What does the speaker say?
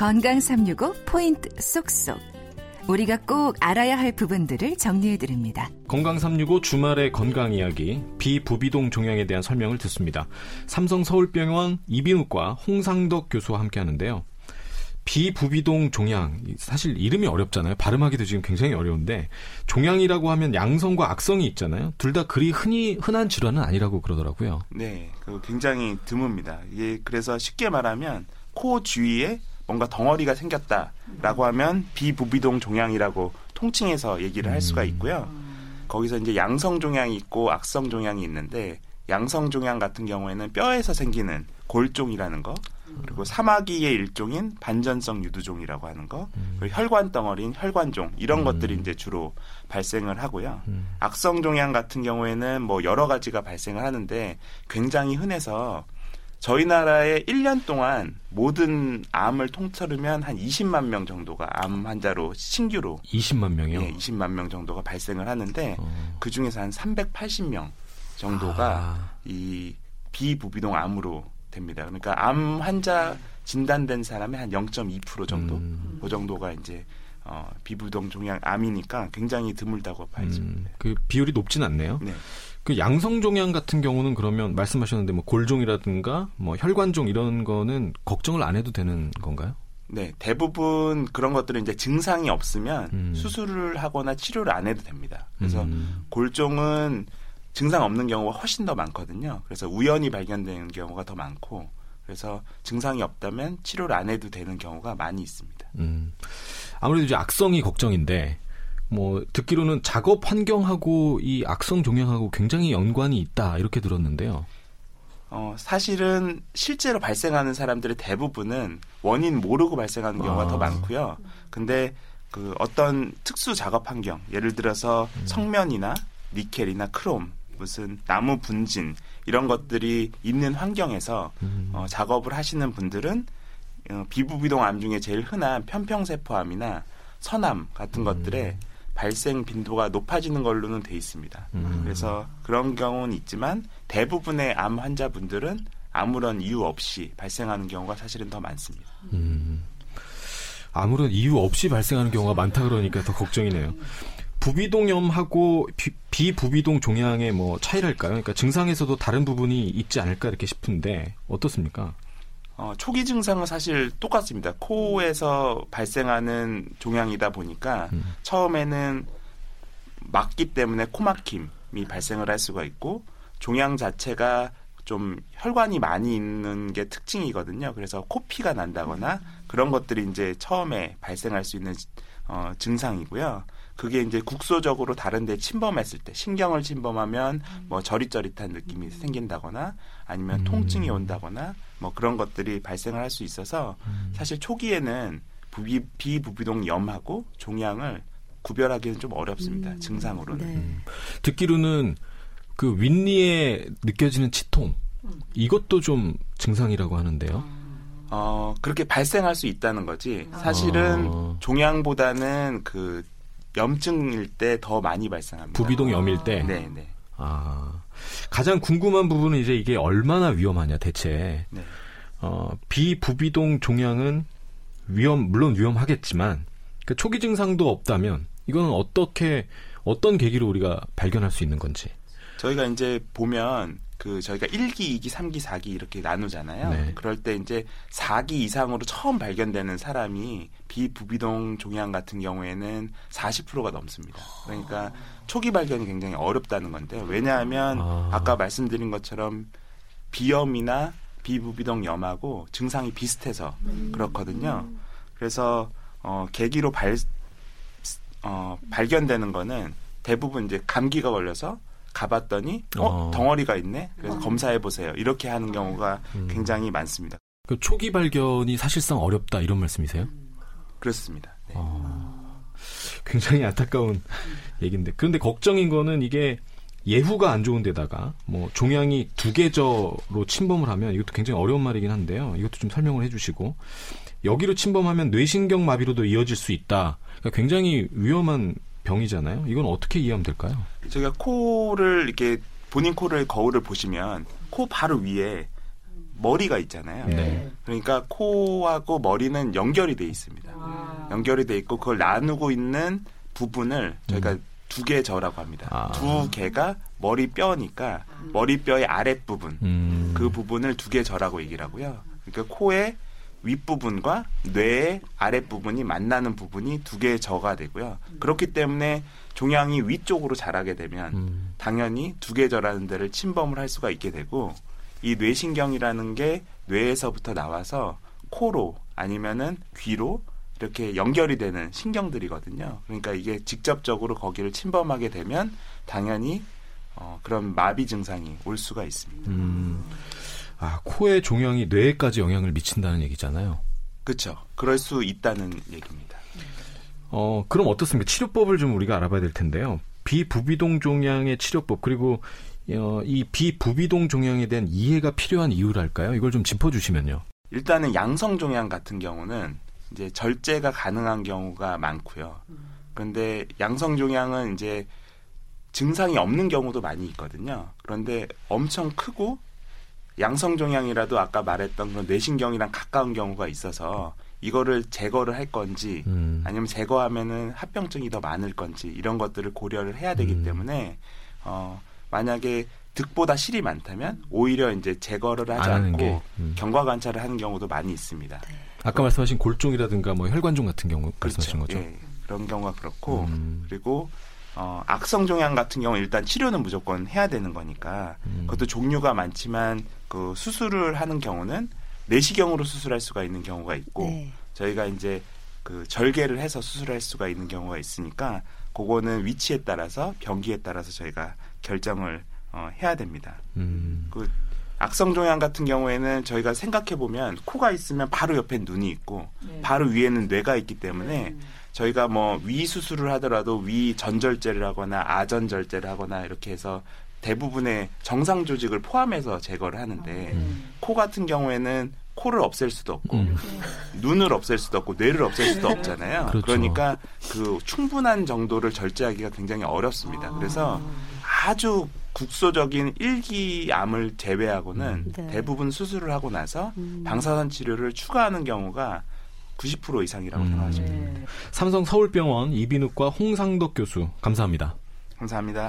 건강 365 포인트 쏙쏙. 우리가 꼭 알아야 할 부분들을 정리해 드립니다. 건강 365 주말의 건강 이야기 비부비동 종양에 대한 설명을 듣습니다. 삼성 서울병원 이비인후과 홍상덕 교수와 함께 하는데요. 비부비동 종양 사실 이름이 어렵잖아요. 발음하기도 지금 굉장히 어려운데 종양이라고 하면 양성과 악성이 있잖아요. 둘 다 그리 흔히 흔한 질환은 아니라고 그러더라고요. 네, 그 굉장히 드뭅니다. 이게 그래서 쉽게 말하면 코 주위에 뭔가 덩어리가 생겼다라고 하면 비부비동 종양이라고 통칭해서 얘기를 할 수가 음. 있고요. 거기서 이제 양성 종양이 있고 악성 종양이 있는데 양성 종양 같은 경우에는 뼈에서 생기는 골종이라는 거 그리고 사마귀의 일종인 반전성 유두종이라고 하는 거, 음. 그리고 혈관 덩어리인 혈관종 이런 음. 것들이 이제 주로 발생을 하고요. 음. 악성 종양 같은 경우에는 뭐 여러 가지가 발생을 하는데 굉장히 흔해서 저희 나라에 1년 동안 모든 암을 통틀으면 한 20만 명 정도가 암 환자로 신규로 20만 명이요? 예, 20만 명 정도가 발생을 하는데 어. 그 중에서 한 380명 정도가 아. 이 비부비동 암으로 됩니다. 그러니까 암 환자 진단된 사람의 한 0.2% 정도, 음. 그 정도가 이제 어, 비부동 종양 암이니까 굉장히 드물다고 봐야죠. 음, 그 비율이 높진 않네요. 네. 그 양성 종양 같은 경우는 그러면 말씀하셨는데 뭐 골종이라든가 뭐 혈관종 이런 거는 걱정을 안 해도 되는 건가요? 네, 대부분 그런 것들은 이제 증상이 없으면 음. 수술을 하거나 치료를 안 해도 됩니다. 그래서 음. 골종은 증상 없는 경우가 훨씬 더 많거든요. 그래서 우연히 발견되는 경우가 더 많고 그래서 증상이 없다면 치료를 안 해도 되는 경우가 많이 있습니다. 음. 아무래도 이제 악성이 걱정인데 뭐 듣기로는 작업 환경하고 이 악성 종양하고 굉장히 연관이 있다 이렇게 들었는데요. 어, 사실은 실제로 발생하는 사람들의 대부분은 원인 모르고 발생하는 경우가 아. 더 많고요. 근데 그 어떤 특수 작업 환경, 예를 들어서 음. 성면이나 니켈이나 크롬 무슨 나무 분진 이런 것들이 있는 환경에서 음. 어, 작업을 하시는 분들은 어, 비부비동암 중에 제일 흔한 편평세포암이나 선암 같은 음. 것들에 발생 빈도가 높아지는 걸로는 돼 있습니다. 음. 그래서 그런 경우는 있지만 대부분의 암 환자분들은 아무런 이유 없이 발생하는 경우가 사실은 더 많습니다. 음. 아무런 이유 없이 발생하는 경우가 많다 그러니까 더 걱정이네요. 부비동염하고 비, 부비동 종양의 뭐 차이랄까요? 그러니까 증상에서도 다른 부분이 있지 않을까 이렇게 싶은데 어떻습니까? 어, 초기 증상은 사실 똑같습니다. 코에서 발생하는 종양이다 보니까 음. 처음에는 막기 때문에 코막힘이 발생을 할 수가 있고 종양 자체가 좀 혈관이 많이 있는 게 특징이거든요. 그래서 코피가 난다거나 그런 것들이 이제 처음에 발생할 수 있는 어, 증상이고요. 그게 이제 국소적으로 다른 데 침범했을 때 신경을 침범하면 뭐 저릿저릿한 느낌이 음. 생긴다거나 아니면 음. 통증이 온다거나 뭐 그런 것들이 발생을 할 수 있어서 음. 사실 초기에는 부비, 비부비동 염하고 종양을 구별하기는 좀 어렵습니다. 음. 증상으로는. 네. 음. 듣기로는 그 윗니에 느껴지는 치통 이것도 좀 증상이라고 하는데요. 어, 그렇게 발생할 수 있다는 거지. 사실은 아. 종양보다는 그 염증일 때 더 많이 발생합니다. 부비동 염일 때. 네, 네. 아 가장 궁금한 부분은 이제 이게 얼마나 위험하냐 대체. 네. 어, 비부비동 종양은 위험 물론 위험하겠지만 그 초기 증상도 없다면 이거는 어떻게 어떤 계기로 우리가 발견할 수 있는 건지. 저희가 이제 보면 그 저희가 1기, 2기, 3기, 4기 이렇게 나누잖아요. 네. 그럴 때 이제 4기 이상으로 처음 발견되는 사람이 비부비동 종양 같은 경우에는 40%가 넘습니다. 그러니까 초기 발견이 굉장히 어렵다는 건데요. 왜냐하면 아. 까 말씀드린 것처럼 비염이나 비부비동 염하고 증상이 비슷해서 그렇거든요. 그래서 어 계기로 발 어, 발견되는 거는 대부분 이제 감기가 걸려서 가봤더니 어, 어. 덩어리가 있네. 그래서 어. 검사해 보세요. 이렇게 하는 경우가 음. 굉장히 많습니다. 그 초기 발견이 사실상 어렵다 이런 말씀이세요? 그렇습니다. 네. 어. 굉장히 안타까운 얘기인데 그런데 걱정인 거는 이게 예후가 안 좋은 데다가 뭐 종양이 두 계저로 침범을 하면 이것도 굉장히 어려운 말이긴 한데요. 이것도 좀 설명을 해주시고 여기로 침범하면 뇌신경 마비로도 이어질 수 있다. 그러니까 굉장히 위험한 병이잖아요. 이건 어떻게 이해하면 될까요? 저희가 코를 이렇게 본인 코를 거울을 보시면 코 바로 위에 머리가 있잖아요. 네. 그러니까 코하고 머리는 연결이 돼 있습니다. 아. 연결이 돼 있고 그걸 나누고 있는 부분을 저희가 두 개 저라고 합니다. 아. 두 개가 머리뼈니까 머리뼈의 아랫부분 음. 그 부분을 두 개 저라고 얘기를 하고요. 그러니까 코의 윗부분과 뇌의 아랫부분이 만나는 부분이 두 개의 저가 되고요. 그렇기 때문에 종양이 위쪽으로 자라게 되면 음. 당연히 두 개저라는 데를 침범을 할 수가 있게 되고 이 뇌신경이라는 게 뇌에서부터 나와서 코로 아니면은 귀로 이렇게 연결이 되는 신경들이거든요. 그러니까 이게 직접적으로 거기를 침범하게 되면 당연히 어, 그런 마비 증상이 올 수가 있습니다. 음. 아, 코의 종양이 뇌에까지 영향을 미친다는 얘기잖아요. 그렇죠. 그럴 수 있다는 얘기입니다. 어, 그럼 어떻습니까? 치료법을 좀 우리가 알아봐야 될 텐데요. 비부비동 종양의 치료법 그리고 어, 이 비부비동 종양에 대한 이해가 필요한 이유랄까요? 이걸 좀 짚어주시면요. 일단은 양성 종양 같은 경우는 이제 절제가 가능한 경우가 많고요. 그런데 양성 종양은 이제 증상이 없는 경우도 많이 있거든요. 그런데 엄청 크고 양성 종양이라도 아까 말했던 그런 뇌신경이랑 가까운 경우가 있어서 이거를 제거를 할 건지 음. 아니면 제거하면은 합병증이 더 많을 건지 이런 것들을 고려를 해야 되기 음. 때문에 어 만약에 득보다 실이 많다면 오히려 이제 제거를 하지 않고 게, 음. 경과 관찰을 하는 경우도 많이 있습니다. 아까 말씀하신 골종이라든가 뭐 혈관종 같은 경우 말씀하신 거죠. 예, 그런 경우가 그렇고 음. 그리고 어, 악성 종양 같은 경우 는 일단 치료는 무조건 해야 되는 거니까 음. 그것도 종류가 많지만 그 수술을 하는 경우는 내시경으로 수술할 수가 있는 경우가 있고 네. 저희가 이제 그 절개를 해서 수술할 수가 있는 경우가 있으니까 그거는 위치에 따라서 병기에 따라서 저희가 결정을 어, 해야 됩니다. 음. 그 악성 종양 같은 경우에는 저희가 생각해 보면 코가 있으면 바로 옆에 눈이 있고 네. 바로 위에는 뇌가 있기 때문에 저희가 뭐 위 수술을 하더라도 위 전절제를 하거나 아전절제를 하거나 이렇게 해서 대부분의 정상 조직을 포함해서 제거를 하는데 코 같은 경우에는 코를 없앨 수도 없고 음. 눈을 없앨 수도 없고 뇌를 없앨 수도 없잖아요. 그렇죠. 그러니까 그 충분한 정도를 절제하기가 굉장히 어렵습니다. 그래서 아주 국소적인 일기암을 제외하고는 네. 대부분 수술을 하고 나서 음. 방사선 치료를 추가하는 경우가 90% 이상이라고 음. 생각하시면 됩니다. 네. 삼성 서울병원 이비인후과 홍상덕 교수 감사합니다. 감사합니다.